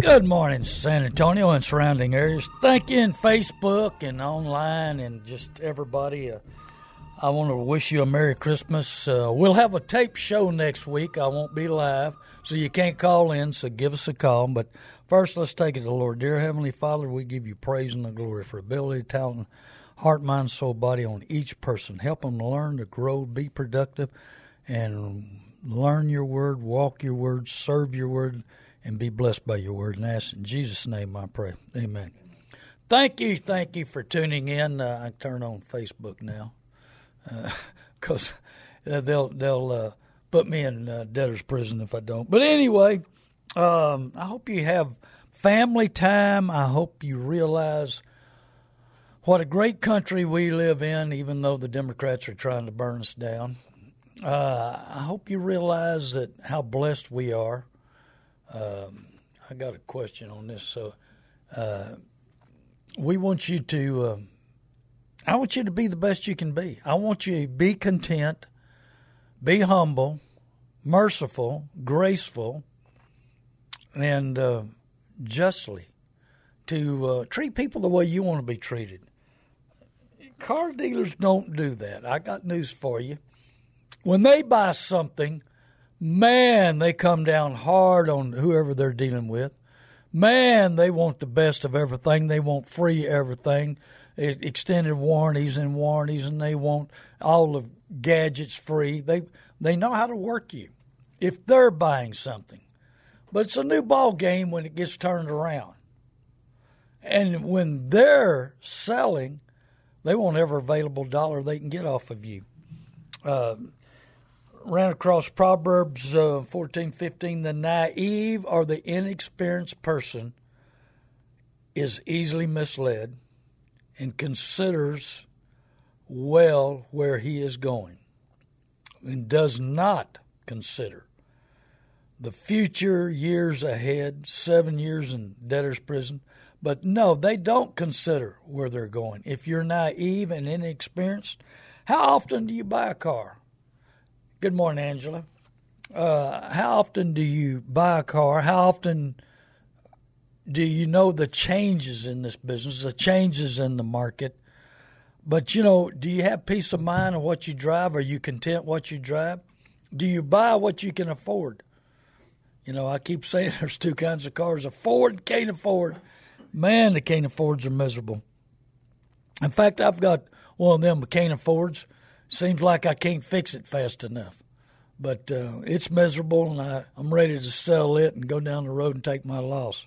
Good morning, San Antonio and surrounding areas. Thank you in Facebook and online and just everybody. Uh, I want to wish you a Merry Christmas. Uh, we'll have a tape show next week. I won't be live, so you can't call in, so give us a call. But first, let's take it to the Lord. Dear Heavenly Father, we give you praise and the glory for ability, talent, heart, mind, soul, body on each person. Help them learn, to grow, be productive, and learn your word, walk your word, serve your word and be blessed by your word. And ask in Jesus' name I pray. Amen. Thank you, thank you for tuning in. Uh, I turn on Facebook now because uh, they'll they'll uh, put me in uh, debtor's prison if I don't. But anyway, um, I hope you have family time. I hope you realize what a great country we live in, even though the Democrats are trying to burn us down. Uh, I hope you realize that how blessed we are. Um, I got a question on this. So, uh, we want you to. Uh, I want you to be the best you can be. I want you to be content, be humble, merciful, graceful, and uh, justly to uh, treat people the way you want to be treated. Car dealers don't do that. I got news for you. When they buy something, man, they come down hard on whoever they're dealing with. Man, they want the best of everything. They want free everything, extended warranties and warranties, and they want all the gadgets free. They they know how to work you if they're buying something. But it's a new ball game when it gets turned around. And when they're selling, they want every available dollar they can get off of you. Uh, ran across Proverbs uh, 14, 15. The naive or the inexperienced person is easily misled and considers well where he is going and does not consider the future years ahead, seven years in debtor's prison. But no, they don't consider where they're going. If you're naive and inexperienced, how often do you buy a car? Good morning, Angela. Uh, how often do you buy a car? How often do you know the changes in this business, the changes in the market? But you know, do you have peace of mind of what you drive? Are you content what you drive? Do you buy what you can afford? You know, I keep saying there's two kinds of cars: afford, can't afford. Man, the can't affords are miserable. In fact, I've got one of them can't affords seems like I can't fix it fast enough. But uh, it's miserable, and I, I'm ready to sell it and go down the road and take my loss.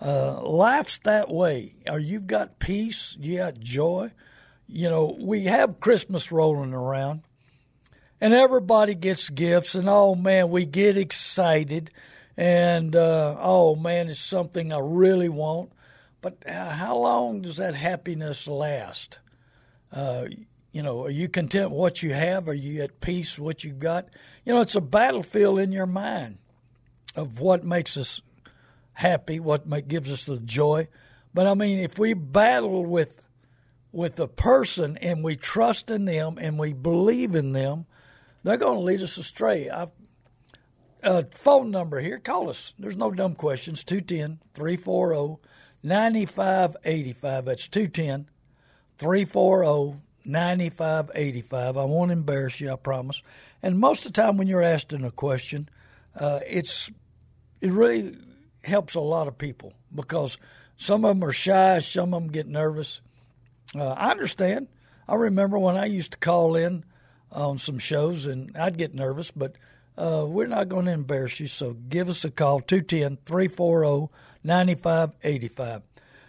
Uh, life's that way. Or you've got peace, you got joy. You know, we have Christmas rolling around, and everybody gets gifts, and oh man, we get excited, and uh, oh man, it's something I really want. But uh, how long does that happiness last? Uh, you know, are you content with what you have? Are you at peace with what you've got? You know, it's a battlefield in your mind of what makes us happy, what make, gives us the joy. But I mean, if we battle with with a person and we trust in them and we believe in them, they're going to lead us astray. I've, phone number here. Call us. There's no dumb questions. 210 340 9585. That's 210 340 9585. I won't embarrass you, I promise. And most of the time when you're asking a question, uh, it's it really helps a lot of people because some of them are shy, some of them get nervous. Uh, I understand. I remember when I used to call in on some shows and I'd get nervous, but uh, we're not going to embarrass you. So give us a call 210 340 9585.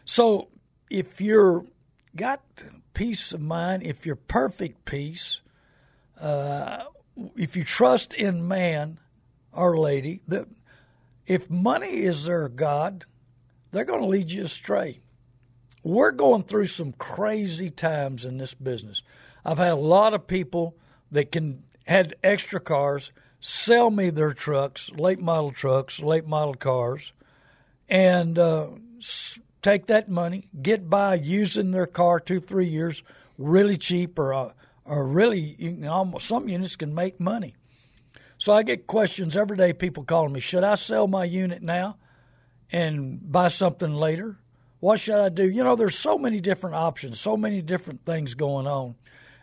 So if you're got peace of mind, if you're perfect peace, uh, if you trust in man or lady, that if money is their God, they're going to lead you astray. We're going through some crazy times in this business. I've had a lot of people that can had extra cars sell me their trucks, late model trucks, late model cars, and uh, take that money, get by using their car two, three years, really cheap, or uh, or really, you can almost some units can make money. So I get questions every day. People calling me, should I sell my unit now and buy something later? What should I do? You know, there's so many different options, so many different things going on,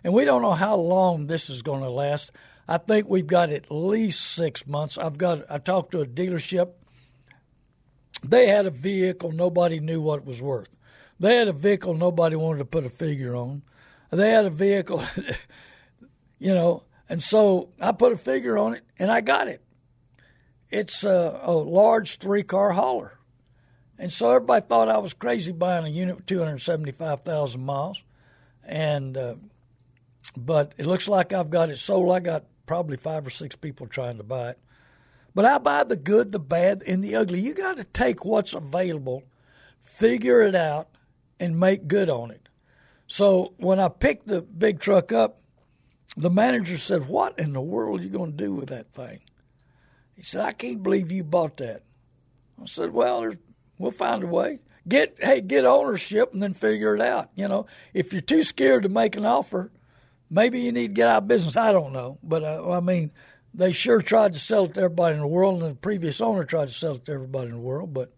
and we don't know how long this is going to last. I think we've got at least six months. I've got. I talked to a dealership. They had a vehicle nobody knew what it was worth. They had a vehicle nobody wanted to put a figure on. They had a vehicle, you know, and so I put a figure on it and I got it. It's a, a large three car hauler. And so everybody thought I was crazy buying a unit with 275,000 miles. And, uh, but it looks like I've got it sold. I got probably five or six people trying to buy it. But I buy the good, the bad, and the ugly. You got to take what's available, figure it out, and make good on it. So when I picked the big truck up, the manager said, What in the world are you going to do with that thing? He said, I can't believe you bought that. I said, Well, we'll find a way. Get hey, get ownership and then figure it out. You know, if you're too scared to make an offer, Maybe you need to get out of business. I don't know, but uh, I mean, they sure tried to sell it to everybody in the world, and the previous owner tried to sell it to everybody in the world. But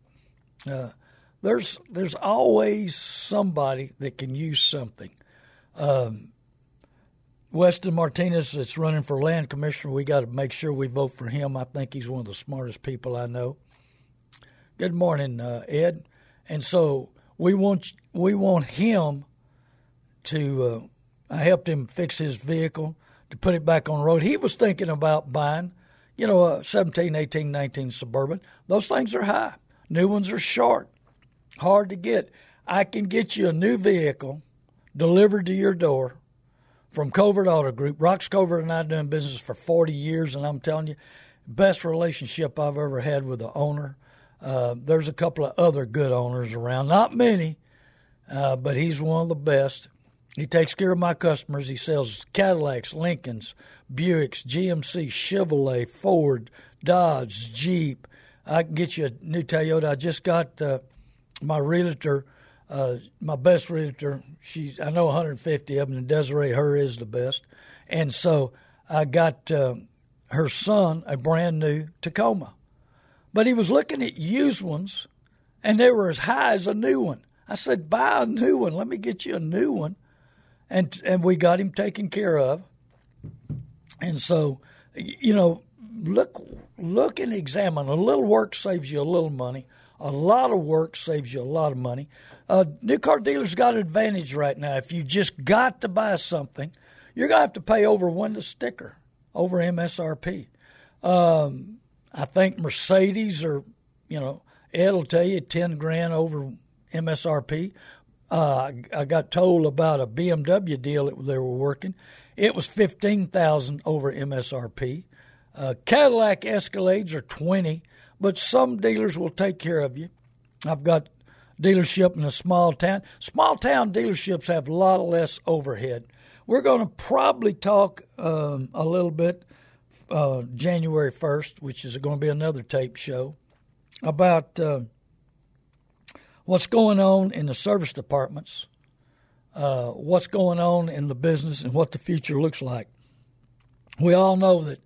uh, there's there's always somebody that can use something. Um, Weston Martinez that's running for land commissioner. We got to make sure we vote for him. I think he's one of the smartest people I know. Good morning, uh, Ed. And so we want we want him to uh, I helped him fix his vehicle to put it back on the road. He was thinking about buying, you know, a 17, 18, 19 Suburban. Those things are high. New ones are short, hard to get. I can get you a new vehicle delivered to your door from Covert Auto Group. Rox Covert and I have doing business for 40 years, and I'm telling you, best relationship I've ever had with the owner. Uh, there's a couple of other good owners around, not many, uh, but he's one of the best. He takes care of my customers. He sells Cadillacs, Lincolns, Buicks, GMC, Chevrolet, Ford, Dodge, Jeep. I can get you a new Toyota. I just got uh, my realtor, uh, my best realtor. She's I know 150 of them, and Desiree her is the best. And so I got uh, her son a brand new Tacoma, but he was looking at used ones, and they were as high as a new one. I said, buy a new one. Let me get you a new one and and we got him taken care of. And so, you know, look look and examine. A little work saves you a little money. A lot of work saves you a lot of money. Uh, new car dealers got an advantage right now. If you just got to buy something, you're gonna have to pay over window sticker over MSRP. Um, I think Mercedes or you know Ed will tell you ten grand over MSRP. Uh, I got told about a BMW deal that they were working. It was fifteen thousand over MSRP. Uh, Cadillac Escalades are twenty, but some dealers will take care of you. I've got dealership in a small town. Small town dealerships have a lot less overhead. We're going to probably talk um, a little bit uh, January first, which is going to be another tape show about. Uh, what's going on in the service departments, uh, what's going on in the business, and what the future looks like. We all know that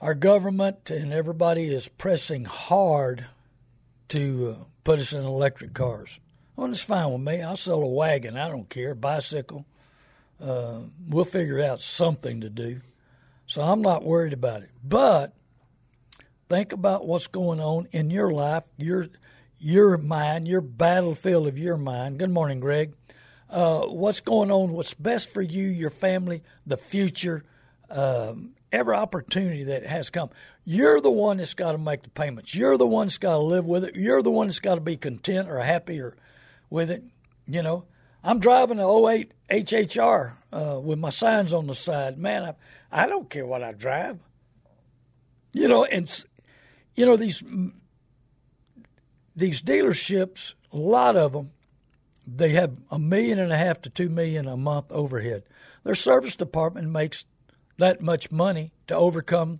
our government and everybody is pressing hard to uh, put us in electric cars. Well, it's fine with me. I'll sell a wagon. I don't care. Bicycle. Uh, we'll figure out something to do. So I'm not worried about it. But think about what's going on in your life. Your your mind, your battlefield of your mind. Good morning, Greg. uh, what's going on, what's best for you, your family, the future, um, every opportunity that has come. You're the one that's got to make the payments. You're the one that's got to live with it. You're the one that's got to be content or happy or with it. You know, I'm driving an 08 HHR uh, with my signs on the side. Man, I, I don't care what I drive. You know, and you know these these dealerships, a lot of them, they have a million and a half to two million a month overhead. Their service department makes that much money to overcome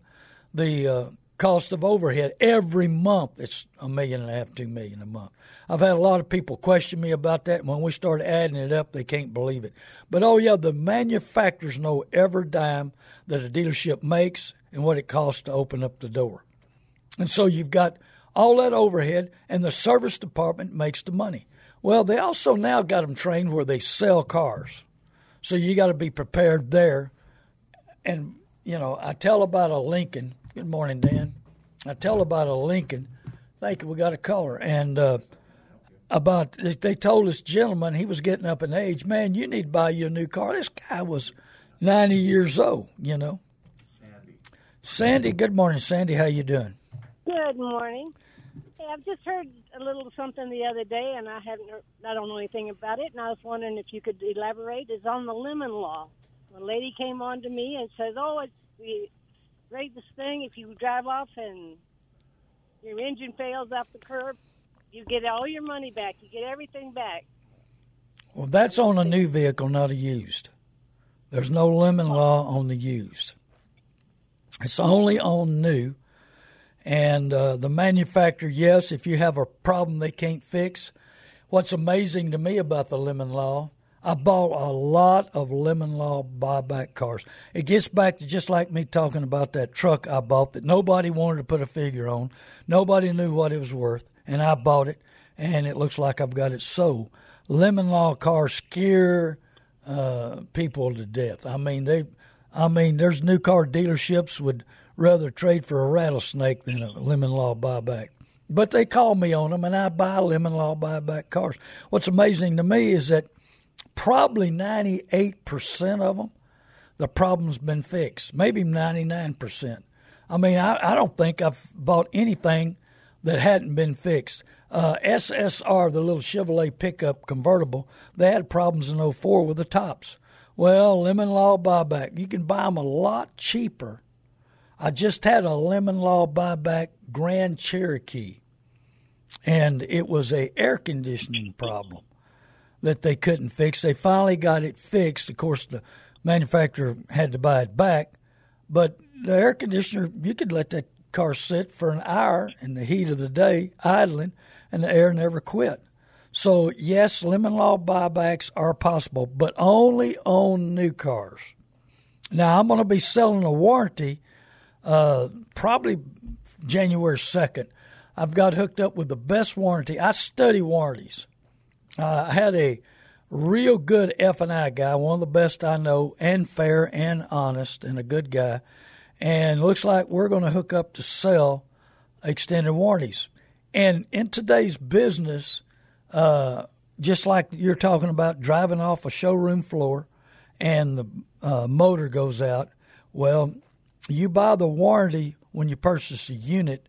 the uh, cost of overhead every month. It's a million and a half, two million a month. I've had a lot of people question me about that. When we start adding it up, they can't believe it. But oh yeah, the manufacturers know every dime that a dealership makes and what it costs to open up the door. And so you've got all that overhead, and the service department makes the money. Well, they also now got them trained where they sell cars. So you got to be prepared there. And, you know, I tell about a Lincoln. Good morning, Dan. I tell about a Lincoln. Thank you. We got a caller. And, uh, about they told this gentleman he was getting up in age. Man, you need to buy you a new car. This guy was ninety years old. You know. Sandy. Sandy, good morning, Sandy. How you doing? Good morning. Hey, I've just heard a little something the other day, and I haven't. Heard, I don't know anything about it, and I was wondering if you could elaborate. It's on the lemon law. A lady came on to me and says, "Oh, it's the greatest thing if you drive off and your engine fails off the curb, you get all your money back. You get everything back." Well, that's on a new vehicle, not a used. There's no lemon law on the used. It's only on new. And uh, the manufacturer, yes, if you have a problem they can't fix. What's amazing to me about the lemon law, I bought a lot of lemon law buyback cars. It gets back to just like me talking about that truck I bought that nobody wanted to put a figure on. Nobody knew what it was worth, and I bought it, and it looks like I've got it sold. Lemon law cars scare uh, people to death. I mean, they, I mean, there's new car dealerships would – rather trade for a rattlesnake than a lemon law buyback. But they call me on them, and I buy lemon law buyback cars. What's amazing to me is that probably 98% of them, the problem's been fixed, maybe 99%. I mean, I, I don't think I've bought anything that hadn't been fixed. Uh, SSR, the little Chevrolet pickup convertible, they had problems in 04 with the tops. Well, lemon law buyback, you can buy them a lot cheaper I just had a lemon law buyback Grand Cherokee, and it was a air conditioning problem that they couldn't fix. They finally got it fixed. Of course, the manufacturer had to buy it back, but the air conditioner you could let that car sit for an hour in the heat of the day idling, and the air never quit. So yes, lemon law buybacks are possible, but only on new cars. Now I'm going to be selling a warranty uh, probably January 2nd. I've got hooked up with the best warranty. I study warranties. Uh, I had a real good F&I guy, one of the best I know, and fair and honest and a good guy. And looks like we're going to hook up to sell extended warranties. And in today's business, uh, just like you're talking about driving off a showroom floor and the uh, motor goes out, well, you buy the warranty when you purchase a unit.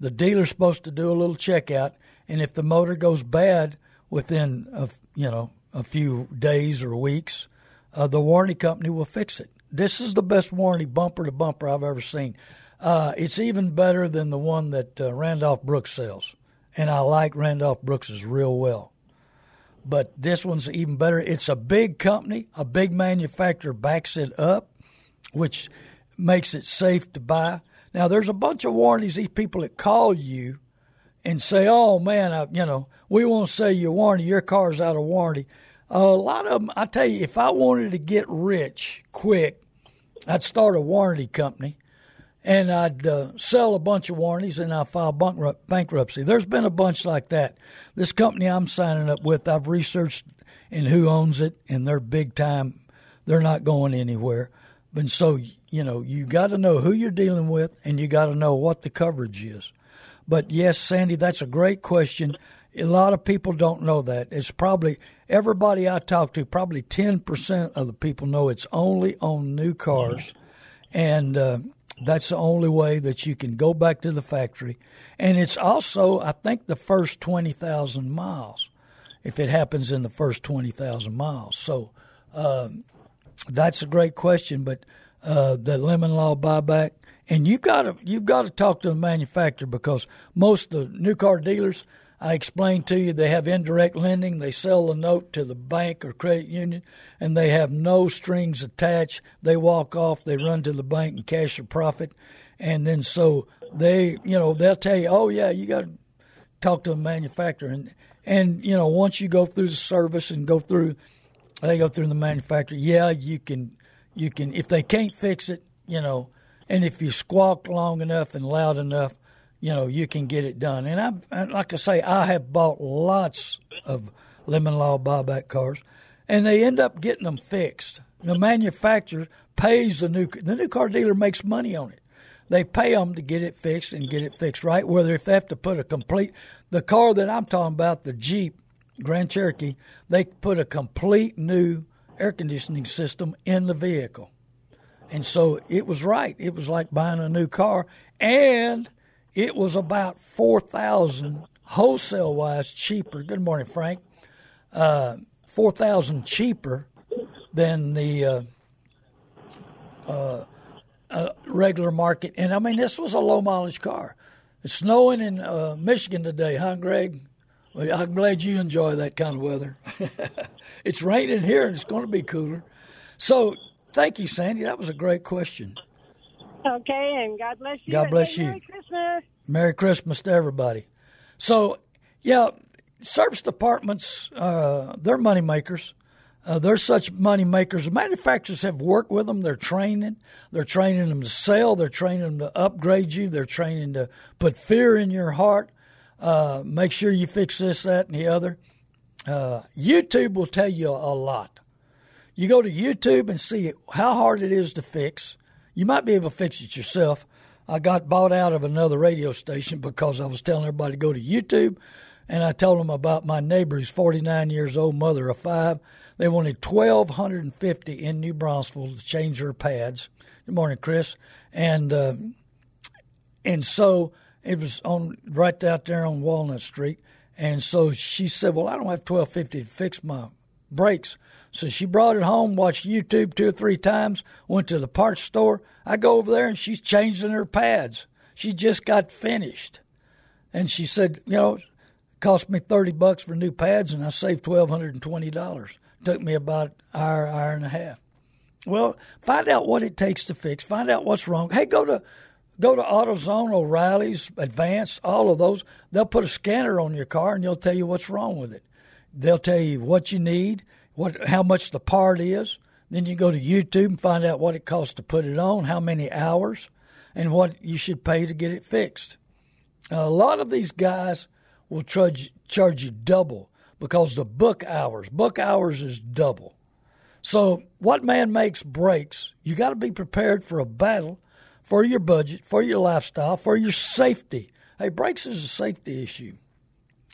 The dealer's supposed to do a little checkout, and if the motor goes bad within a, you know a few days or weeks, uh, the warranty company will fix it. This is the best warranty bumper to bumper I've ever seen. Uh, it's even better than the one that uh, Randolph Brooks sells, and I like Randolph Brooks's real well. But this one's even better. It's a big company, a big manufacturer backs it up, which makes it safe to buy. Now, there's a bunch of warranties, these people that call you and say, oh, man, I, you know, we won't sell you a warranty. Your car's out of warranty. A lot of them, I tell you, if I wanted to get rich quick, I'd start a warranty company and I'd uh, sell a bunch of warranties and I'd file bankruptcy. There's been a bunch like that. This company I'm signing up with, I've researched and who owns it, and they're big time. They're not going anywhere. And so you know, you got to know who you're dealing with and you got to know what the coverage is. But yes, Sandy, that's a great question. A lot of people don't know that. It's probably everybody I talk to, probably 10% of the people know it's only on new cars. And uh, that's the only way that you can go back to the factory. And it's also, I think, the first 20,000 miles, if it happens in the first 20,000 miles. So um, that's a great question. But uh, the lemon law buyback, and you've got to you've got to talk to the manufacturer because most of the new car dealers – I explained to you they have indirect lending. They sell the note to the bank or credit union, and they have no strings attached. They walk off, they run to the bank and cash their profit, and then so they, you know, they'll tell you, oh yeah, you got to talk to the manufacturer, and and you know, once you go through the service and go through, they go through the manufacturer. Yeah, you can, you can. If they can't fix it, you know, and if you squawk long enough and loud enough you know, you can get it done. And I, like I say, I have bought lots of lemon law buyback cars, and they end up getting them fixed. The manufacturer pays the new the new car dealer makes money on it. They pay them to get it fixed and get it fixed right. Whether if they have to put a complete the car that I'm talking about, the Jeep Grand Cherokee, they put a complete new air conditioning system in the vehicle. And so it was right. It was like buying a new car and it was about 4000 wholesale wise cheaper. Good morning, Frank. Uh, 4000 cheaper than the uh, uh, uh, regular market. And I mean, this was a low mileage car. It's snowing in uh, Michigan today, huh, Greg? Well, I'm glad you enjoy that kind of weather. it's raining here and it's going to be cooler. So, thank you, Sandy. That was a great question. Okay, and God bless you. God bless you. Merry Christmas. Merry Christmas to everybody. So, yeah, service departments, uh, they're money makers. Uh, they're such money makers. The manufacturers have worked with them. They're training. They're training them to sell. They're training them to upgrade you. They're training to put fear in your heart. Uh, make sure you fix this, that, and the other. Uh, YouTube will tell you a lot. You go to YouTube and see how hard it is to fix. You might be able to fix it yourself, I got bought out of another radio station because I was telling everybody to go to YouTube, and I told them about my neighbor's 49 years old, mother of five. They wanted 1,250 in New Braunfels to change their pads. Good morning, Chris. And uh, and so it was on right out there on Walnut Street. And so she said, "Well, I don't have 1,250 to fix my brakes." So she brought it home, watched YouTube two or three times, went to the parts store. I go over there and she's changing her pads. She just got finished. And she said, you know, it cost me 30 bucks for new pads and I saved $1,220. Took me about an hour, hour and a half. Well, find out what it takes to fix. Find out what's wrong. Hey, go to go to AutoZone, O'Reilly's, Advance, all of those. They'll put a scanner on your car and they'll tell you what's wrong with it. They'll tell you what you need what how much the part is. Then you go to YouTube and find out what it costs to put it on, how many hours, and what you should pay to get it fixed. a lot of these guys will charge charge you double because the book hours book hours is double. So what man makes breaks? You got to be prepared for a battle, for your budget, for your lifestyle, for your safety. Hey, brakes is a safety issue.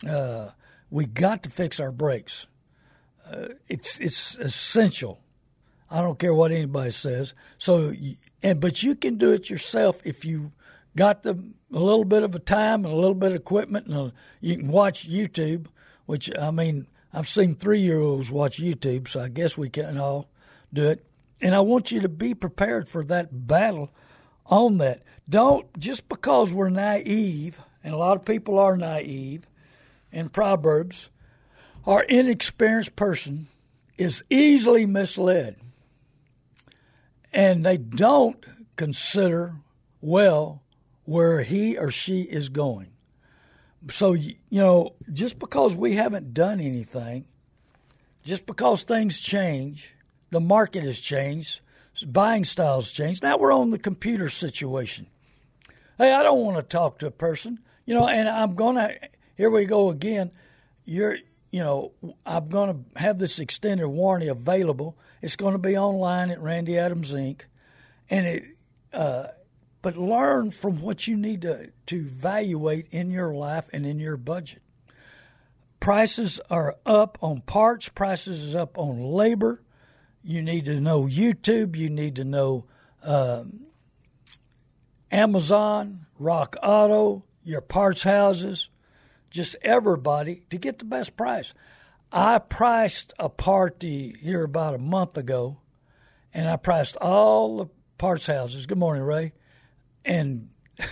Uh, we got to fix our brakes uh, it's it's essential. I don't care what anybody says. So, and but you can do it yourself if you got the a little bit of a time and a little bit of equipment, and a, you can watch YouTube. Which I mean, I've seen three year olds watch YouTube, so I guess we can all do it. And I want you to be prepared for that battle on that. Don't just because we're naive, and a lot of people are naive in Proverbs or inexperienced person is easily misled and they don't consider well where he or she is going. So, you know, just because we haven't done anything, just because things change, the market has changed, buying styles change. Now we're on the computer situation. Hey, I don't want to talk to a person, you know, and I'm going to, here we go again. You're, you know, I'm going to have this extended warranty available. It's going to be online at Randy Adams Inc. And it, uh, but learn from what you need to to evaluate in your life and in your budget. prices are up on parts, prices is up on labor. You need to know YouTube. You need to know uh, Amazon, Rock Auto, your parts houses, just everybody to get the best price. I priced a party here about a month ago, and I priced all the parts houses. Good morning, Ray. And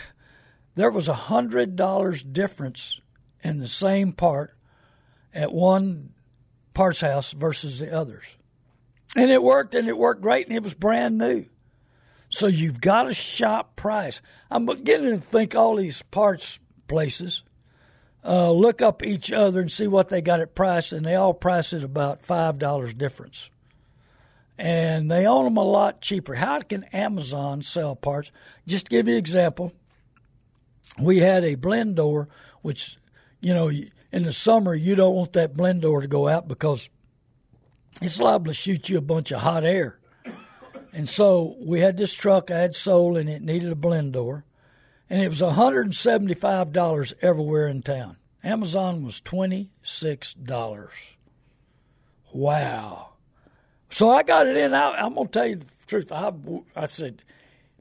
there was a hundred dollars difference in the same part at one parts house versus the others. And it worked and it worked great and it was brand new. So you've got to shop price. I'm beginning to think all these parts places uh, look up each other and see what they got at price, and they all price it about five dollars difference. And they own them a lot cheaper. How can Amazon sell parts? Just to give you an example, we had a blend door, which you know in the summer you don't want that blend door to go out because it's liable to shoot you a bunch of hot air. And so we had this truck I had sold, and it needed a blend door, and it was $175 everywhere in town. Amazon was $26. Wow. So I got it in. I, am going to tell you the truth. I, I said,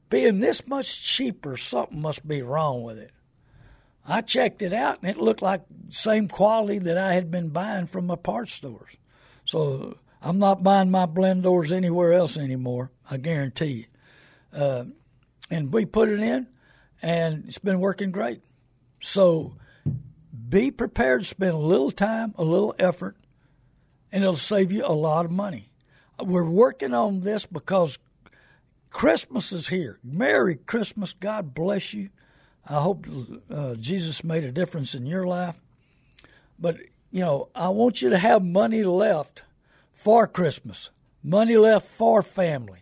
being this much cheaper, something must be wrong with it. I checked it out, and it looked like same quality that I had been buying from my parts stores. So I'm not buying my blend doors anywhere else anymore. I guarantee you. Uh, and we put it in, and it's been working great. So be prepared to spend a little time, a little effort, and it'll save you a lot of money. We're working on this because Christmas is here. Merry Christmas. God bless you. I hope uh, Jesus made a difference in your life. But, you know, I want you to have money left for Christmas, money left for family.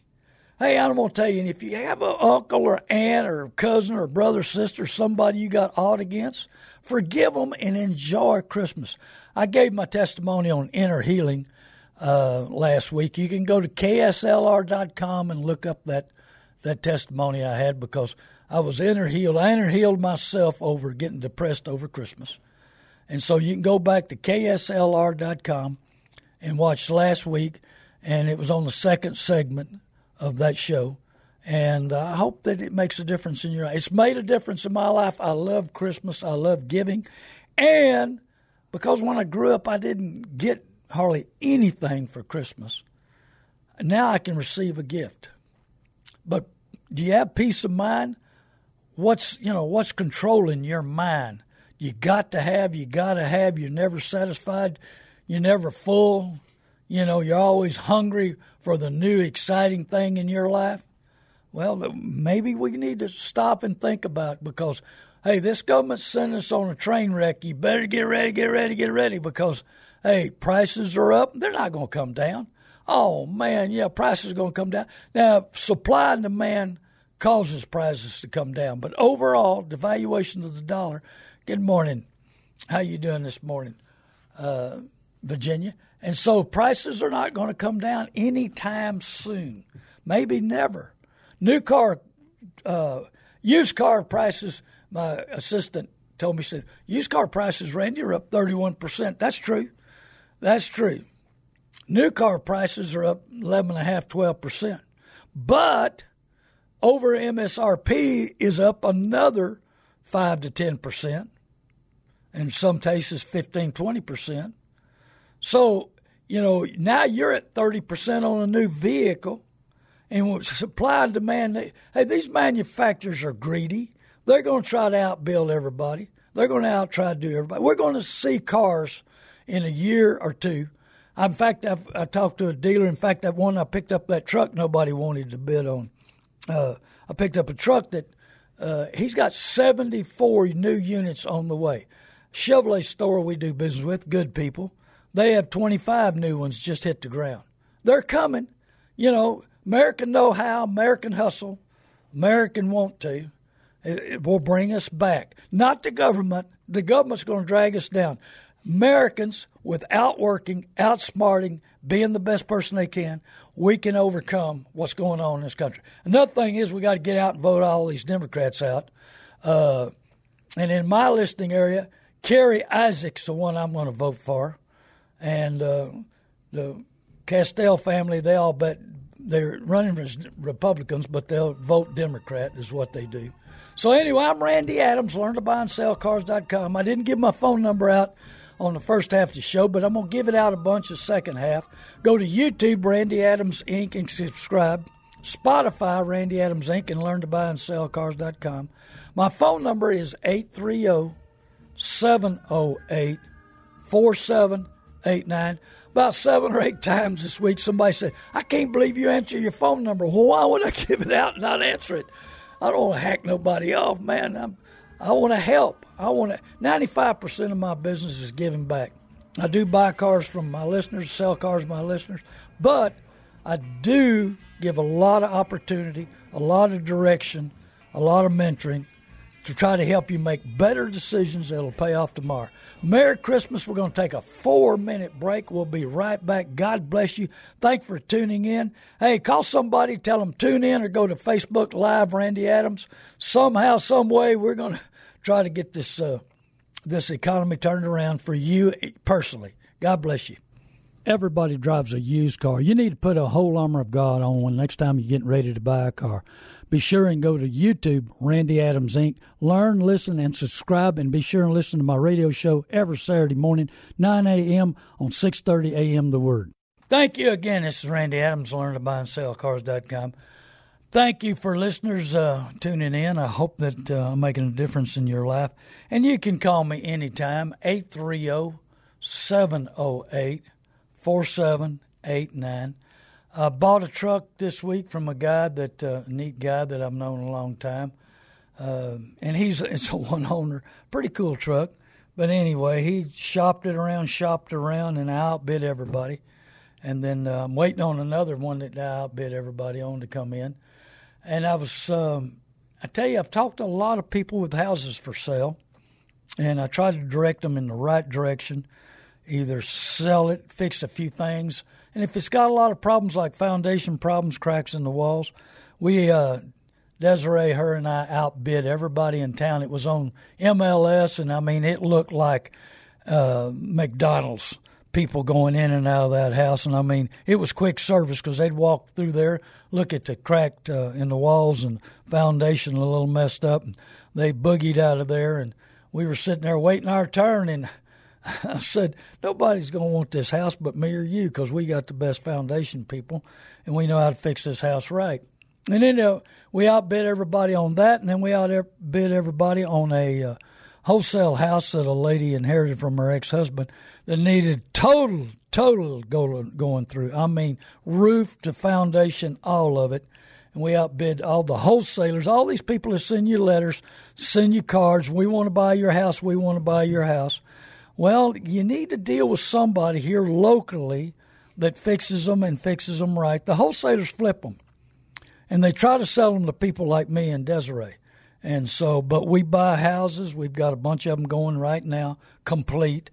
Hey, I'm going to tell you, if you have an uncle or aunt or cousin or brother, sister, somebody you got odd against, forgive them and enjoy Christmas. I gave my testimony on inner healing uh, last week. You can go to kslr.com and look up that that testimony I had because I was inner healed. I inner healed myself over getting depressed over Christmas. And so you can go back to kslr.com and watched last week, and it was on the second segment of that show. And uh, I hope that it makes a difference in your life. It's made a difference in my life. I love Christmas. I love giving. And because when I grew up, I didn't get hardly anything for Christmas, now I can receive a gift. But do you have peace of mind? What's you know what's controlling your mind? You got to have, you got to have. You're never satisfied. You're never full. You know, you're always hungry for the new exciting thing in your life. Well, maybe we need to stop and think about because, hey, this government's sending us on a train wreck. You better get ready, get ready, get ready because, hey, prices are up. They're not going to come down. Oh, man, yeah, prices are going to come down. Now, supply and demand causes prices to come down. But overall, the valuation of the dollar. Good morning. How you doing this morning? Uh, Virginia. And so prices are not going to come down anytime soon, maybe never. New car, uh, used car prices, my assistant told me, said, used car prices, Randy, are up 31%. That's true. That's true. New car prices are up 11.5, 12%. But over MSRP is up another 5 to 10%, in some cases 15, 20%. So, you know, now you're at 30% on a new vehicle. And supply and demand, hey, these manufacturers are greedy. They're going to try to outbuild everybody. They're going to out try to do everybody. We're going to see cars in a year or two. In fact, I've, I talked to a dealer. In fact, that one I picked up that truck nobody wanted to bid on. Uh, I picked up a truck that uh, he's got 74 new units on the way. Chevrolet store we do business with, good people. They have 25 new ones just hit the ground. They're coming. You know, American know how, American hustle, American want to. It, it will bring us back. Not the government. The government's going to drag us down. Americans, with outworking, outsmarting, being the best person they can, we can overcome what's going on in this country. Another thing is we got to get out and vote all these Democrats out. Uh, and in my listening area, Carrie Isaac's the one I'm going to vote for, and uh, the Castell family they all bet they're running as Republicans, but they'll vote Democrat is what they do. So anyway, I'm Randy Adams. Learn to buy and sell cars.com. I didn't give my phone number out on the first half of the show, but I'm going to give it out a bunch the second half. Go to YouTube, Randy Adams Inc., and subscribe. Spotify, Randy Adams Inc., and learn to buy and sell cars.com. My phone number is 830 708 4789. About seven or eight times this week, somebody said, I can't believe you answer your phone number. Why would I give it out and not answer it? I don't want to hack nobody off, man. I'm, I want to help. I want to. Ninety-five percent of my business is giving back. I do buy cars from my listeners, sell cars to my listeners, but I do give a lot of opportunity, a lot of direction, a lot of mentoring to try to help you make better decisions that'll pay off tomorrow. Merry Christmas. We're going to take a four minute break. We'll be right back. God bless you. Thanks for tuning in. Hey, call somebody, tell them tune in or go to Facebook Live, Randy Adams. Somehow, some way, we're going to try to get this, uh, this economy turned around for you personally. God bless you. Everybody drives a used car. You need to put a whole armor of God on when next time you're getting ready to buy a car. Be sure and go to YouTube, Randy Adams Inc. Learn, listen, and subscribe, and be sure and listen to my radio show every Saturday morning, 9 a.m. on 6:30 a.m. The Word. Thank you again. This is Randy Adams. Learn to buy and sell cars.com. Thank you for listeners uh, tuning in. I hope that uh, I'm making a difference in your life. And you can call me anytime, 830 708 4789. I bought a truck this week from a guy that uh, neat guy that I've known a long time, uh, and he's it's a one owner, pretty cool truck. But anyway, he shopped it around, shopped around, and I outbid everybody. And then uh, I'm waiting on another one that I outbid everybody on to come in. And I was, um, I tell you, I've talked to a lot of people with houses for sale, and I try to direct them in the right direction. Either sell it, fix a few things, and if it's got a lot of problems like foundation problems, cracks in the walls, we uh, Desiree, her and I outbid everybody in town. It was on MLS, and I mean, it looked like uh, McDonald's people going in and out of that house. And I mean, it was quick service because they'd walk through there, look at the cracked uh, in the walls and foundation a little messed up, and they boogied out of there. And we were sitting there waiting our turn, and I said, nobody's going to want this house but me or you because we got the best foundation people and we know how to fix this house right. And then uh, we outbid everybody on that, and then we outbid everybody on a uh, wholesale house that a lady inherited from her ex husband that needed total, total go, going through. I mean, roof to foundation, all of it. And we outbid all the wholesalers, all these people that send you letters, send you cards. We want to buy your house. We want to buy your house. Well, you need to deal with somebody here locally that fixes them and fixes them right. The wholesalers flip them, and they try to sell them to people like me and Desiree. And so, but we buy houses. We've got a bunch of them going right now, complete.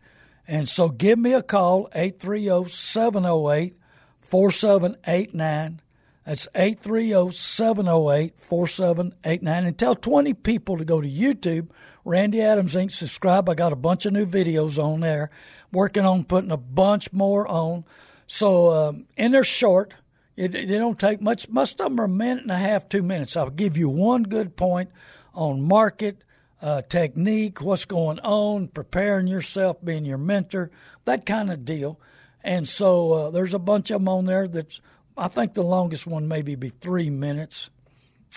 And so, give me a call, 830 708 4789. That's 830 708 4789. And tell 20 people to go to YouTube Randy Adams Inc. Subscribe. I got a bunch of new videos on there. Working on putting a bunch more on. So, um, and they're short. It, they don't take much. Most of them are a minute and a half, two minutes. I'll give you one good point on market, uh, technique, what's going on, preparing yourself, being your mentor, that kind of deal. And so uh, there's a bunch of them on there that's, I think the longest one maybe be three minutes.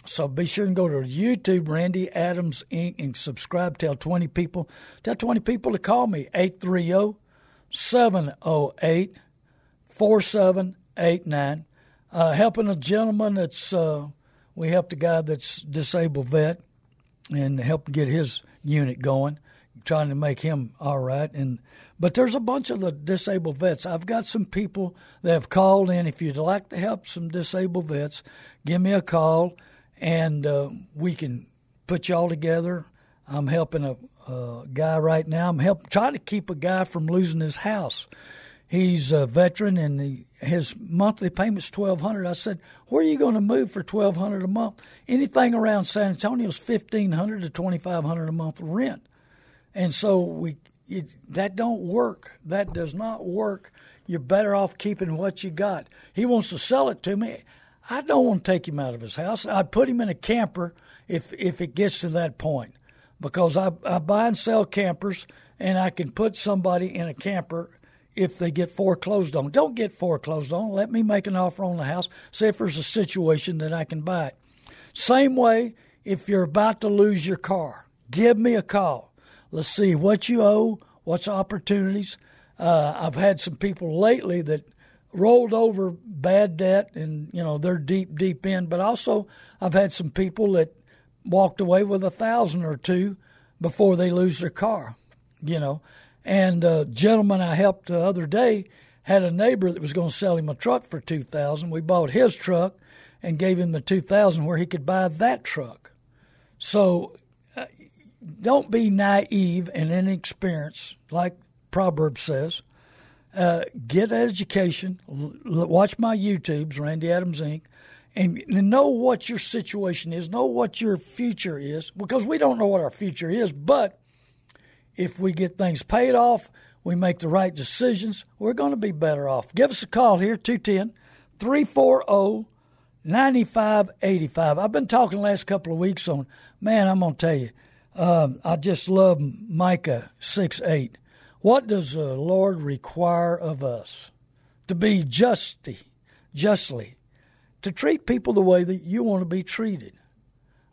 So be sure and go to YouTube, Randy Adams Inc., and subscribe. Tell 20 people, tell 20 people to call me, 830 708 4789. Uh, helping a gentleman that's, uh, we helped a guy that's disabled vet and helped get his unit going, trying to make him all right. And But there's a bunch of the disabled vets. I've got some people that have called in. If you'd like to help some disabled vets, give me a call and uh, we can put you all together. I'm helping a, a guy right now. I'm helping trying to keep a guy from losing his house. He's a veteran and he, his monthly payment's twelve hundred. I said, "Where are you going to move for twelve hundred a month? Anything around San Antonio's fifteen hundred to twenty five hundred a month rent." And so we it, that don't work. That does not work. You're better off keeping what you got. He wants to sell it to me. I don't want to take him out of his house. I'd put him in a camper if if it gets to that point, because I, I buy and sell campers, and I can put somebody in a camper if they get foreclosed on. Don't get foreclosed on. Let me make an offer on the house. See if there's a situation that I can buy it. Same way, if you're about to lose your car, give me a call. Let's see what you owe, what's opportunities. Uh, I've had some people lately that rolled over bad debt and you know they're deep deep in. But also i've had some people that walked away with a thousand or two before they lose their car you know. And a gentleman i helped the other day had a neighbor that was going to sell him a truck for 2000 we bought his truck and gave him the 2000 where he could buy that truck. So uh, don't be naive and inexperienced like proverb says uh, get education, l- watch my YouTubes, Randy Adams Inc., and, and know what your situation is, know what your future is, because we don't know what our future is. But if we get things paid off, we make the right decisions, we're going to be better off. Give us a call here, 210 340 9585. I've been talking last couple of weeks on, man, I'm going to tell you, um, I just love Micah 6 8. What does the Lord require of us? To be justy, justly, to treat people the way that you want to be treated.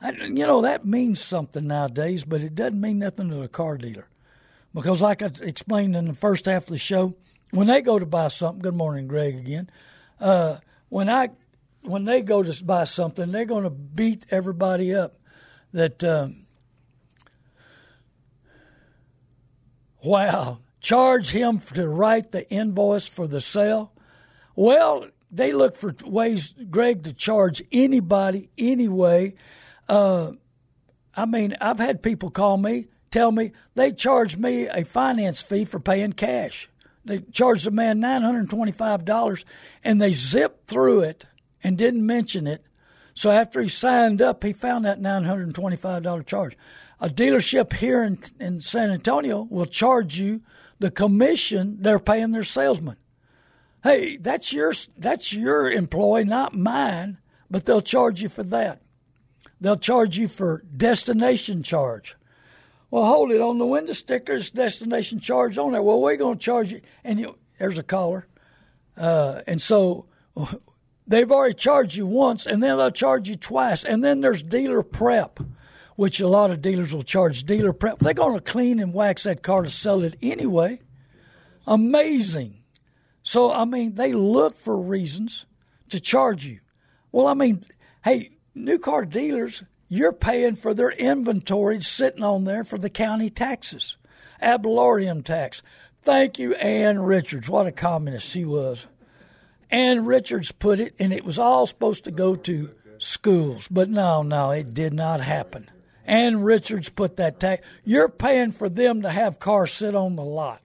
I, you know, that means something nowadays, but it doesn't mean nothing to a car dealer. Because, like I explained in the first half of the show, when they go to buy something, good morning, Greg, again. Uh, when I when they go to buy something, they're going to beat everybody up. That um, wow, charge him to write the invoice for the sale. Well, they look for ways, Greg, to charge anybody anyway. Uh, I mean, I've had people call me, tell me they charge me a finance fee for paying cash. They charged the man $925 and they zipped through it and didn't mention it. So after he signed up, he found that $925 charge. A dealership here in, in San Antonio will charge you the commission they're paying their salesman. Hey, that's your that's your employee, not mine, but they'll charge you for that. They'll charge you for destination charge. Well, hold it on the window stickers, destination charge on there. Well, we're going to charge you, and you, there's a caller, uh, and so they've already charged you once, and then they'll charge you twice, and then there's dealer prep which a lot of dealers will charge dealer prep. They're going to clean and wax that car to sell it anyway. Amazing. So, I mean, they look for reasons to charge you. Well, I mean, hey, new car dealers, you're paying for their inventory sitting on there for the county taxes, ad valorem tax. Thank you, Ann Richards. What a communist she was. Ann Richards put it, and it was all supposed to go to schools. But no, no, it did not happen. Ann Richards put that tax. You're paying for them to have cars sit on the lot.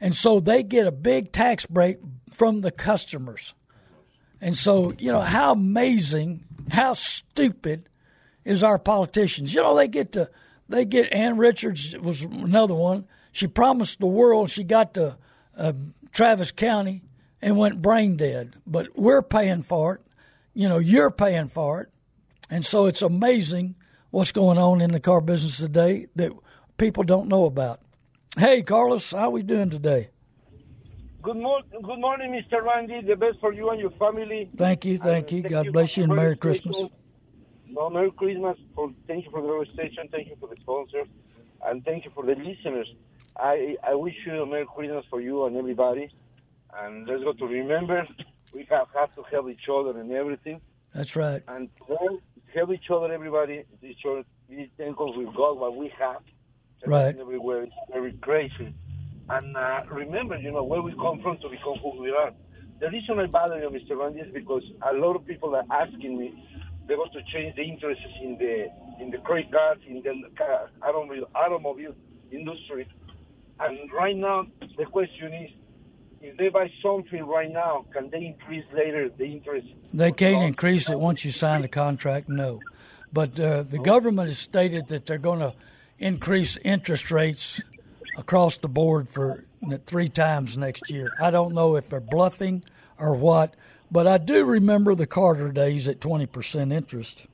And so they get a big tax break from the customers. And so, you know, how amazing, how stupid is our politicians. You know, they get to, they get, Ann Richards was another one. She promised the world she got to uh, Travis County and went brain dead. But we're paying for it. You know, you're paying for it. And so it's amazing what's going on in the car business today that people don't know about. Hey, Carlos, how are we doing today? Good, morning, good morning, Mr. Randy. The best for you and your family. Thank you, thank you. God bless you and Merry Christmas. No, Merry Christmas. For, thank you for the radio station. Thank you for the sponsors. And thank you for the listeners. I, I wish you a Merry Christmas for you and everybody. And let's go to remember, we have, have to help each other and everything. That's right. And today, help each other, everybody. Each other, be thankful with God what we have. Right. Everywhere it's very crazy. And uh, remember, you know, where we come from to become who we are. The reason I bother you, Mr. Randy, is because a lot of people are asking me they want to change the interests in the in the credit cards, in the car, automobile, automobile industry. And right now, the question is, if they buy something right now, can they increase later the interest? They can't increase it once you sign the contract, no. But uh, the government has stated that they're going to increase interest rates across the board for three times next year. I don't know if they're bluffing or what, but I do remember the Carter days at 20% interest.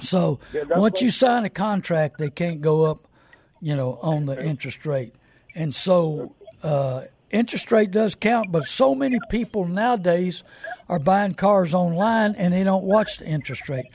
So Yeah, once you sign a contract, they can't go up, you know, on the interest rate. And so uh, interest rate does count, but so many people nowadays are buying cars online and they don't watch the interest rate.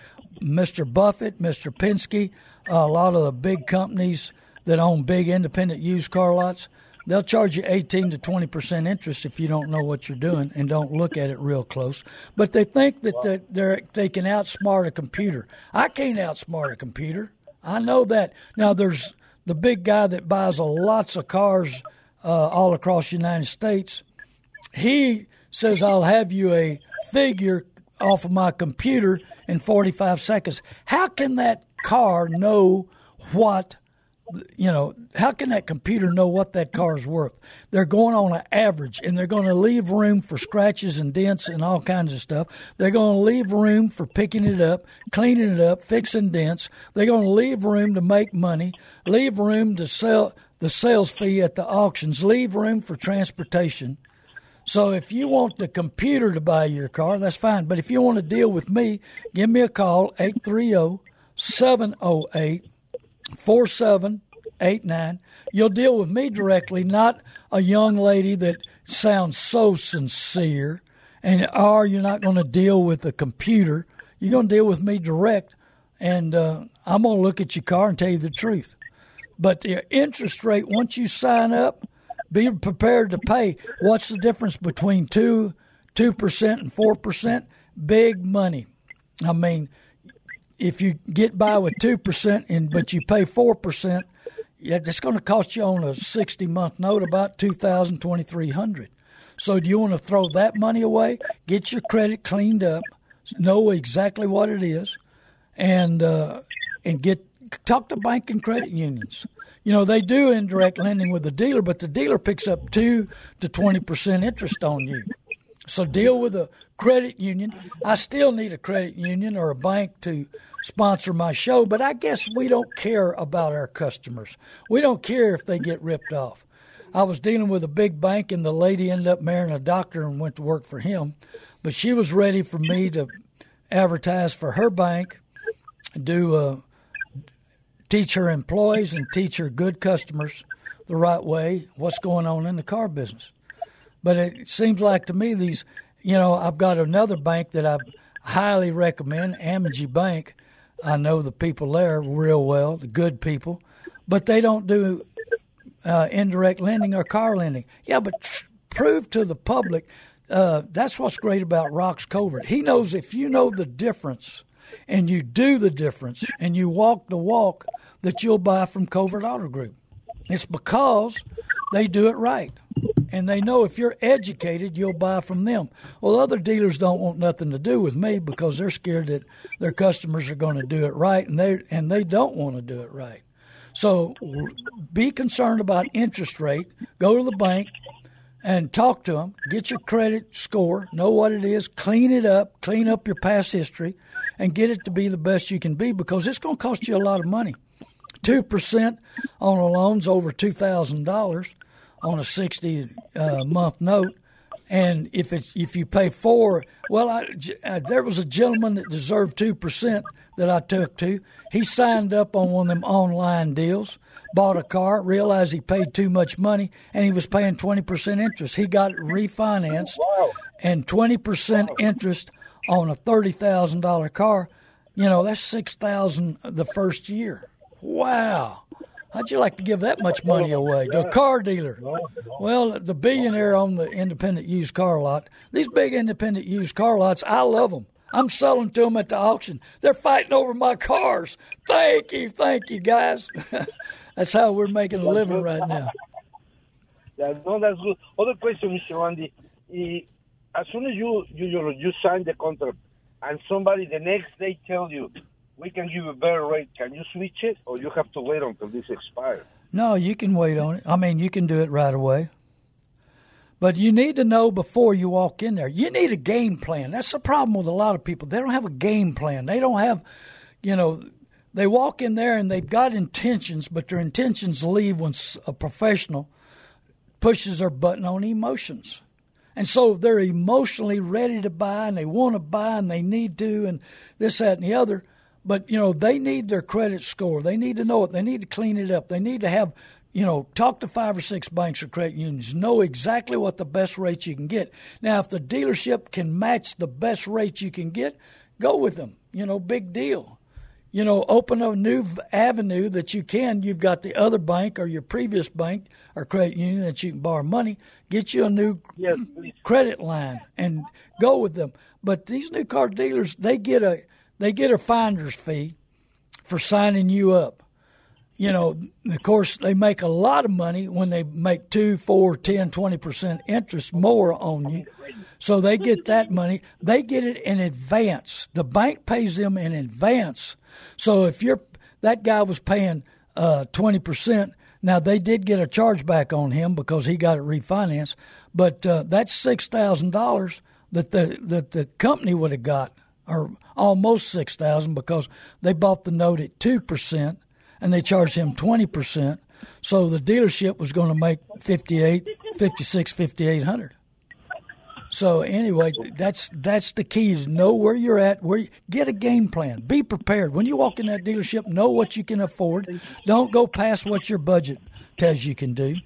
Mr. Buffett, Mr. Penske, uh, a lot of the big companies that own big independent used car lots, they'll charge you 18 to 20 percent interest if you don't know what you're doing and don't look at it real close. But they think that they they can outsmart a computer. I can't outsmart a computer. I know that. Now there's the big guy that buys a lots of cars uh, all across the United States. He says I'll have you a figure off of my computer in 45 seconds. How can that car know what you know, how can that computer know what that car is worth? They're going on an average and they're going to leave room for scratches and dents and all kinds of stuff. They're going to leave room for picking it up, cleaning it up, fixing dents. They're going to leave room to make money, leave room to sell the sales fee at the auctions, leave room for transportation. So if you want the computer to buy your car, that's fine. But if you want to deal with me, give me a call, 830 708 4789. You'll deal with me directly, not a young lady that sounds so sincere. And or you're not going to deal with the computer. You're going to deal with me direct, and uh, I'm going to look at your car and tell you the truth. But the interest rate, once you sign up, be prepared to pay. What's the difference between two two percent and four percent? Big money. I mean, if you get by with two percent and but you pay four percent, yeah, it's going to cost you on a sixty month note about two thousand twenty three hundred. So do you want to throw that money away? Get your credit cleaned up, know exactly what it is, and uh, and get talk to bank and credit unions. You know they do indirect lending with the dealer, but the dealer picks up two to twenty percent interest on you. So deal with a credit union. I still need a credit union or a bank to sponsor my show, but I guess we don't care about our customers. We don't care if they get ripped off. I was dealing with a big bank, and the lady ended up marrying a doctor and went to work for him. But she was ready for me to advertise for her bank, do uh, teach her employees and teach her good customers the right way what's going on in the car business. But it seems like to me these, you know, I've got another bank that I highly recommend, Amity Bank. I know the people there real well, the good people, but they don't do uh, indirect lending or car lending. Yeah, but tr- prove to the public. Uh, that's what's great about Rox Covert. He knows if you know the difference and you do the difference and you walk the walk, that you'll buy from Covert Auto Group. It's because they do it right. And they know if you're educated, you'll buy from them. Well, other dealers don't want nothing to do with me because they're scared that their customers are going to do it right, and they and they don't want to do it right. So be concerned about interest rate. Go to the bank and talk to them. Get your credit score. Know what it is. Clean it up. Clean up your past history, and get it to be the best you can be because it's going to cost you a lot of money. Two percent on a loan's over two thousand dollars on a sixty uh, month note, and if it's if you pay four, well, I, uh, there was a gentleman that deserved two percent that I took to. He signed up on one of them online deals, bought a car, realized he paid too much money, and he was paying twenty percent interest. He got refinanced, and twenty percent interest on a thirty thousand dollar car. You know that's six thousand the first year. Wow. How'd you like to give that much money away to a car dealer? Well, the billionaire on the independent used car lot, these big independent used car lots, I love them. I'm selling to them at the auction. They're fighting over my cars. Thank you, thank you, guys. that's how we're making a living right now. Yeah, no, that's good. Other question, Mr. Randy. As soon as you you you, you sign the contract, and somebody the next day tell you, we can give you a better rate, can you switch it, or you have to wait until this expires? No, you can wait on it. I mean, you can do it right away. But you need to know before you walk in there. You need a game plan. That's the problem with a lot of people. They don't have a game plan. They don't have, you know, they walk in there and they've got intentions, but their intentions leave when a professional pushes their button on emotions. And so they're emotionally ready to buy and they want to buy and they need to and this, that, and the other. But, you know, they need their credit score. They need to know it. They need to clean it up. They need to have, you know, talk to five or six banks or credit unions, know exactly what the best rates you can get. Now, if the dealership can match the best rates you can get, go with them. You know, big deal you know, open a new avenue that you can. You've got the other bank or your previous bank or credit union that you can borrow money. Get you a new yes, credit line and go with them. But these new car dealers, they get a they get a finder's fee for signing you up. You know, of course, they make a lot of money when they make two, four, ten, twenty percent interest more on you. So they get that money. They get it in advance. The bank pays them in advance so if you're that guy was paying uh, twenty uh, percent, now they did get a chargeback on him because he got it refinanced, but uh, that's six thousand dollars that the that the company would have got, or almost six thousand because they bought the note at two percent and they charged him twenty percent. So the dealership was going to make 58, 56, 5800. So anyway, that's that's the key is know where you're at, where you, get a game plan. Be prepared. When you walk in that dealership, know what you can afford. Don't go past what your budget tells you can do.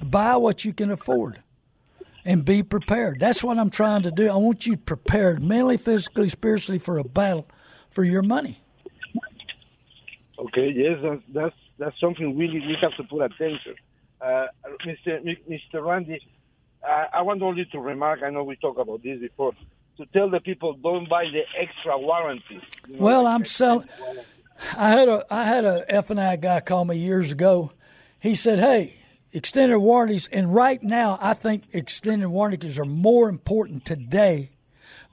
Buy what you can afford. And be prepared. That's what I'm trying to do. I want you prepared mentally, physically, spiritually for a battle for your money. Okay, yes, that's that's, that's something really we have to put attention. Uh, Mr. Mr. Randy, I, I want only to remark, I know we talked about this before, to tell the people don't buy the extra warranty. You know, well, I'm selling. I had a I had a F and I guy call me years ago. He said, "Hey, extended warranties, and right now I think extended warranties are more important today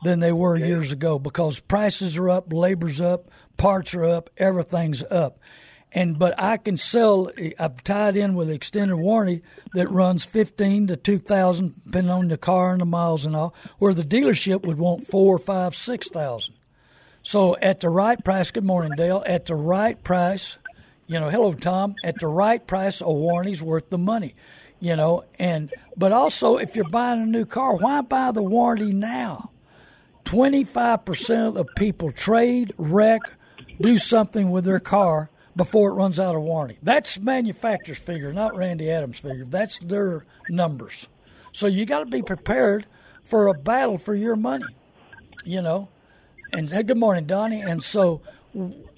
than they were okay. years ago because prices are up, labor's up, parts are up, everything's up and but I can sell. I've tied in with extended warranty that runs fifteen to two thousand, depending on the car and the miles and all. Where the dealership would want four, five, six thousand. So at the right price, good morning, Dale. At the right price, you know, hello Tom. At the right price, a warranty's worth the money. You know, and but also if you're buying a new car, why buy the warranty now? Twenty five percent of people trade, wreck, do something with their car before it runs out of warranty. That's manufacturer's figure, not Randy Adams' figure. That's their numbers. So you got to be prepared for a battle for your money, you know. And hey, good morning, Donnie. And so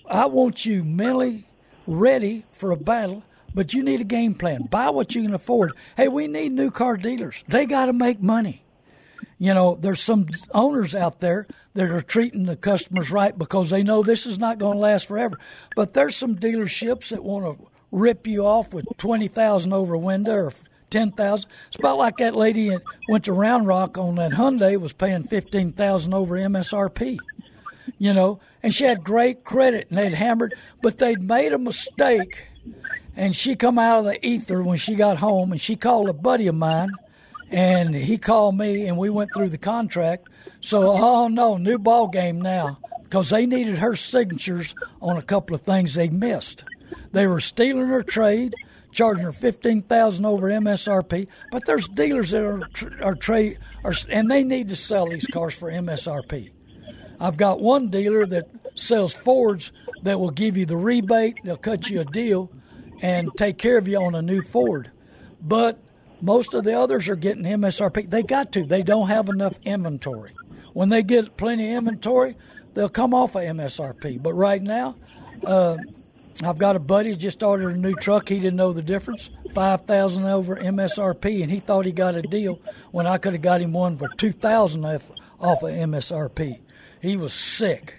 I want you mentally ready for a battle, but you need a game plan. Buy what you can afford. Hey, we need new car dealers. They got to make money. You know, there's some owners out there that are treating the customers right because they know this is not going to last forever. But there's some dealerships that want to rip you off with twenty thousand over a window or ten thousand. It's about like that lady that went to Round Rock on that Hyundai was paying fifteen thousand over MSRP. You know, and she had great credit and they'd hammered, but they'd made a mistake. And she come out of the ether when she got home, and she called a buddy of mine and he called me and we went through the contract. So, oh no, new ball game now because they needed her signatures on a couple of things they missed. They were stealing her trade, charging her fifteen thousand over MSRP. But there's dealers that are are trade are, and they need to sell these cars for MSRP. I've got one dealer that sells Fords that will give you the rebate. They'll cut you a deal and take care of you on a new Ford. But most of the others are getting MSRP. They got to. They don't have enough inventory. When they get plenty of inventory, they'll come off of MSRP. But right now, uh, I've got a buddy just ordered a new truck. He didn't know the difference. Five thousand over MSRP, and he thought he got a deal when I could have got him one for two thousand off, off of MSRP. He was sick.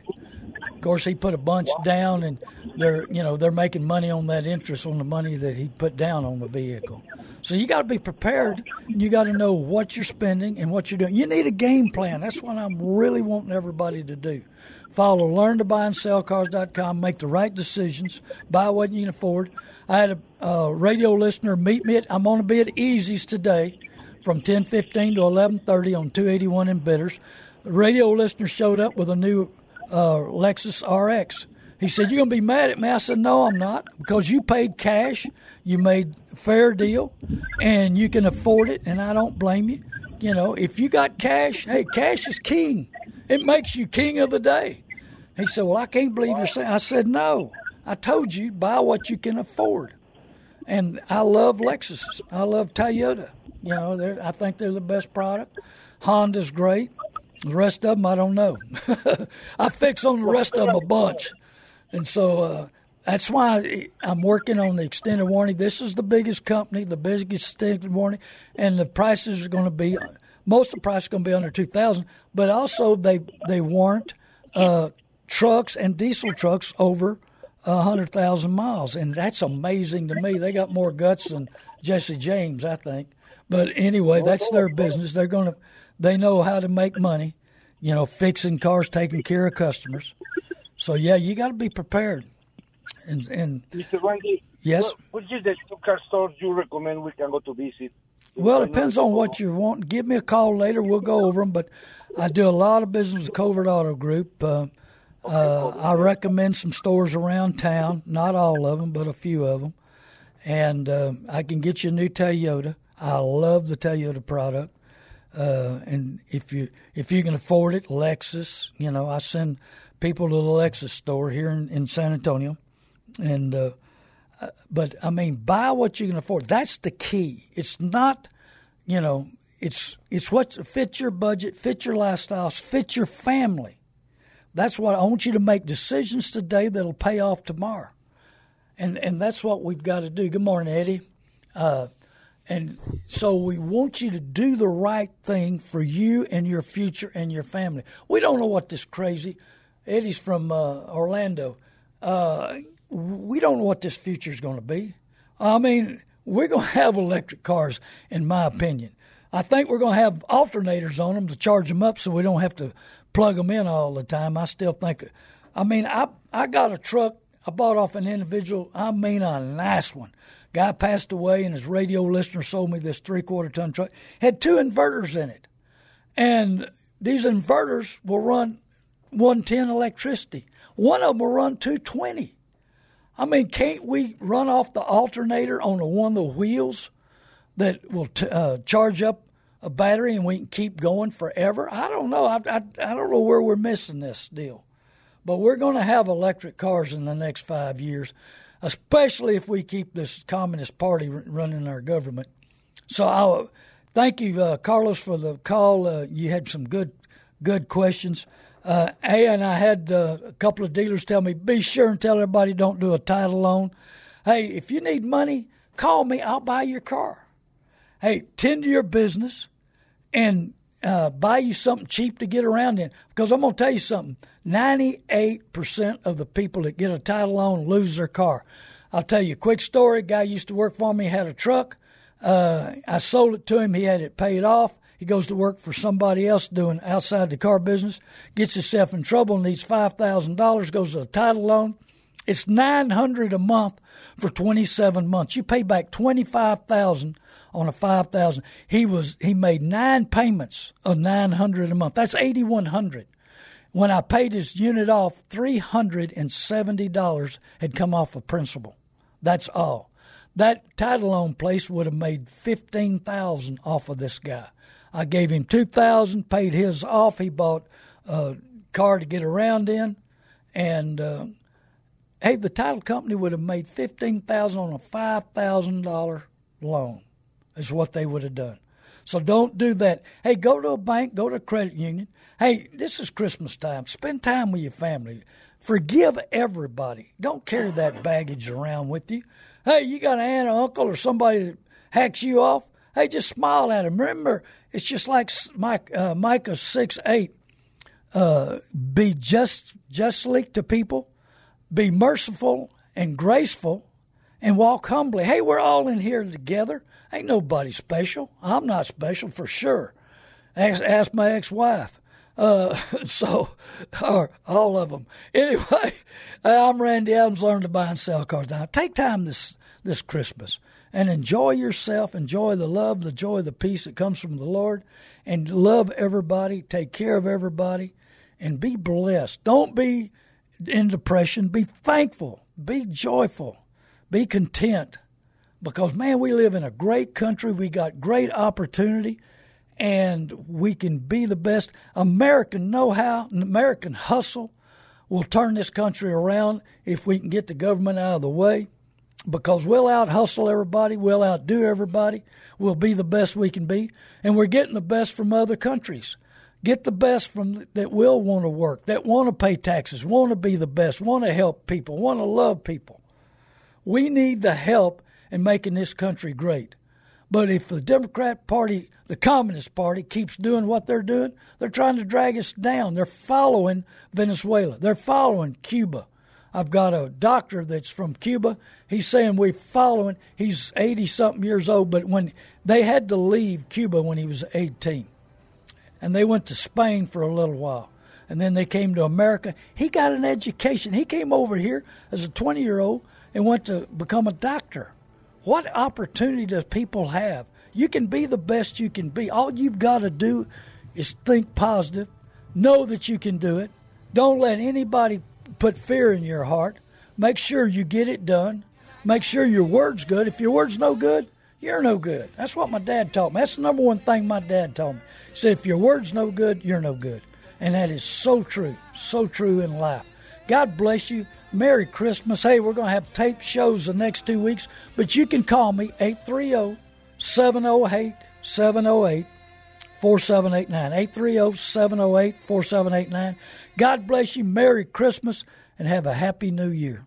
Of course, he put a bunch down, and they're you know they're making money on that interest on the money that he put down on the vehicle. So you got to be prepared and you got to know what you're spending and what you're doing. You need a game plan. That's what I'm really wanting everybody to do. Follow learn to buy and sell cars.com, make the right decisions, buy what you can afford. I had a uh, radio listener meet me at, I'm going to be at Easy's today from 10:15 to 11:30 on 281 in Bitters. Radio listener showed up with a new uh, Lexus RX He said, "You're gonna be mad at me?" I said, "No, I'm not, because you paid cash, you made fair deal, and you can afford it, and I don't blame you. You know, if you got cash, hey, cash is king. It makes you king of the day." He said, "Well, I can't believe you're saying." I said, "No, I told you buy what you can afford." And I love Lexus. I love Toyota. You know, I think they're the best product. Honda's great. The rest of them, I don't know. I fix on the rest of them a bunch. And so uh, that's why I'm working on the extended warranty. This is the biggest company, the biggest extended warranty, and the prices are going to be most of the price is going to be under two thousand. But also they they warrant uh, trucks and diesel trucks over hundred thousand miles, and that's amazing to me. They got more guts than Jesse James, I think. But anyway, that's their business. They're going to they know how to make money, you know, fixing cars, taking care of customers. So yeah, you got to be prepared. And and Mr. Randy, yes, which is the two car stores you recommend we can go to visit? Well, it depends on what you want. Give me a call later. We'll go over them. But I do a lot of business with Covert Auto Group. Uh, uh, I recommend some stores around town. Not all of them, but a few of them. And uh, I can get you a new Toyota. I love the Toyota product. Uh, and if you if you can afford it, Lexus. You know, I send people to the Lexus store here in, in San Antonio, and uh, uh, but I mean, buy what you can afford. That's the key. It's not, you know, it's it's what fits your budget, fits your lifestyles, fits your family. That's what I want you to make decisions today that'll pay off tomorrow, and and that's what we've got to do. Good morning, Eddie. Uh, and so we want you to do the right thing for you and your future and your family. We don't know what this crazy, Eddie's from uh, Orlando. Uh, we don't know what this future is going to be. I mean, we're going to have electric cars, in my opinion. I think we're going to have alternators on them to charge them up so we don't have to plug them in all the time. I still think, I mean, I, I got a truck I bought off an individual, I mean, a nice one. Guy passed away, and his radio listener sold me this three quarter ton truck. Had two inverters in it, and these inverters will run 110 electricity. One of them will run 220. I mean, can't we run off the alternator on the one of the wheels that will t- uh, charge up a battery and we can keep going forever? I don't know. I, I, I don't know where we're missing this deal. But we're going to have electric cars in the next five years especially if we keep this Communist Party running our government. So I thank you, uh, Carlos, for the call. Uh, you had some good, good questions. Uh, and I had uh, a couple of dealers tell me, be sure and tell everybody don't do a title loan. Hey, if you need money, call me. I'll buy your car. Hey, tend to your business and uh, buy you something cheap to get around in. Because I'm going to tell you something 98% of the people that get a title loan lose their car. I'll tell you a quick story. A guy used to work for me, had a truck. Uh, I sold it to him. He had it paid off. He goes to work for somebody else doing outside the car business, gets himself in trouble, needs $5,000, goes to a title loan. It's 900 a month for 27 months. You pay back 25,000 on a 5000 he was he made nine payments of 900 a month. That's 8100 when i paid his unit off $370 had come off of principal. That's all. That title loan place would have made 15000 off of this guy. I gave him 2000 paid his off. He bought a car to get around in. And uh, hey the title company would have made 15000 on a $5000 loan is what they would have done. So don't do that. Hey, go to a bank, go to a credit union. Hey, this is Christmas time. Spend time with your family. Forgive everybody. Don't carry that baggage around with you. Hey, you got an aunt or uncle or somebody that hacks you off. Hey, just smile at them. Remember, it's just like Mike, uh, Micah 6 8. Uh, be just justly to people, be merciful and graceful, and walk humbly. Hey, we're all in here together. Ain't nobody special. I'm not special for sure. Ask, ask my ex-wife. Uh, so, or all of them. Anyway, I'm Randy Adams. Learn to buy and sell cars. Now, take time this this Christmas and enjoy yourself. Enjoy the love, the joy, the peace that comes from the Lord, and love everybody. Take care of everybody, and be blessed. Don't be in depression, be thankful, be joyful, be content. Because, man, we live in a great country. We got great opportunity, and we can be the best. American know how, American hustle will turn this country around if we can get the government out of the way. Because we'll out hustle everybody, we'll outdo everybody, we'll be the best we can be, and we're getting the best from other countries. Get the best from that will want to work, that want to pay taxes, want to be the best, want to help people, want to love people. We need the help in making this country great. But if the Democrat Party, the Communist Party, keeps doing what they're doing, they're trying to drag us down. They're following Venezuela. They're following Cuba. I've got a doctor that's from Cuba. He's saying we're following. He's 80 something years old, but when they had to leave Cuba when he was 18 and they went to Spain for a little while. And then they came to America. He got an education. He came over here as a 20 year old and went to become a doctor. What opportunity does people have? You can be the best you can be. All you've got to do is think positive, know that you can do it. Don't let anybody put fear in your heart. Make sure you get it done. Make sure your word's good. If your word's no good, you're no good. That's what my dad taught me. That's the number one thing my dad told me. He said, if your word's no good, you're no good. And that is so true, so true in life. God bless you. Merry Christmas. Hey, we're going to have tape shows the next two weeks, but you can call me 830 708 708 4789. 830 708 4789. God bless you. Merry Christmas and have a happy new year.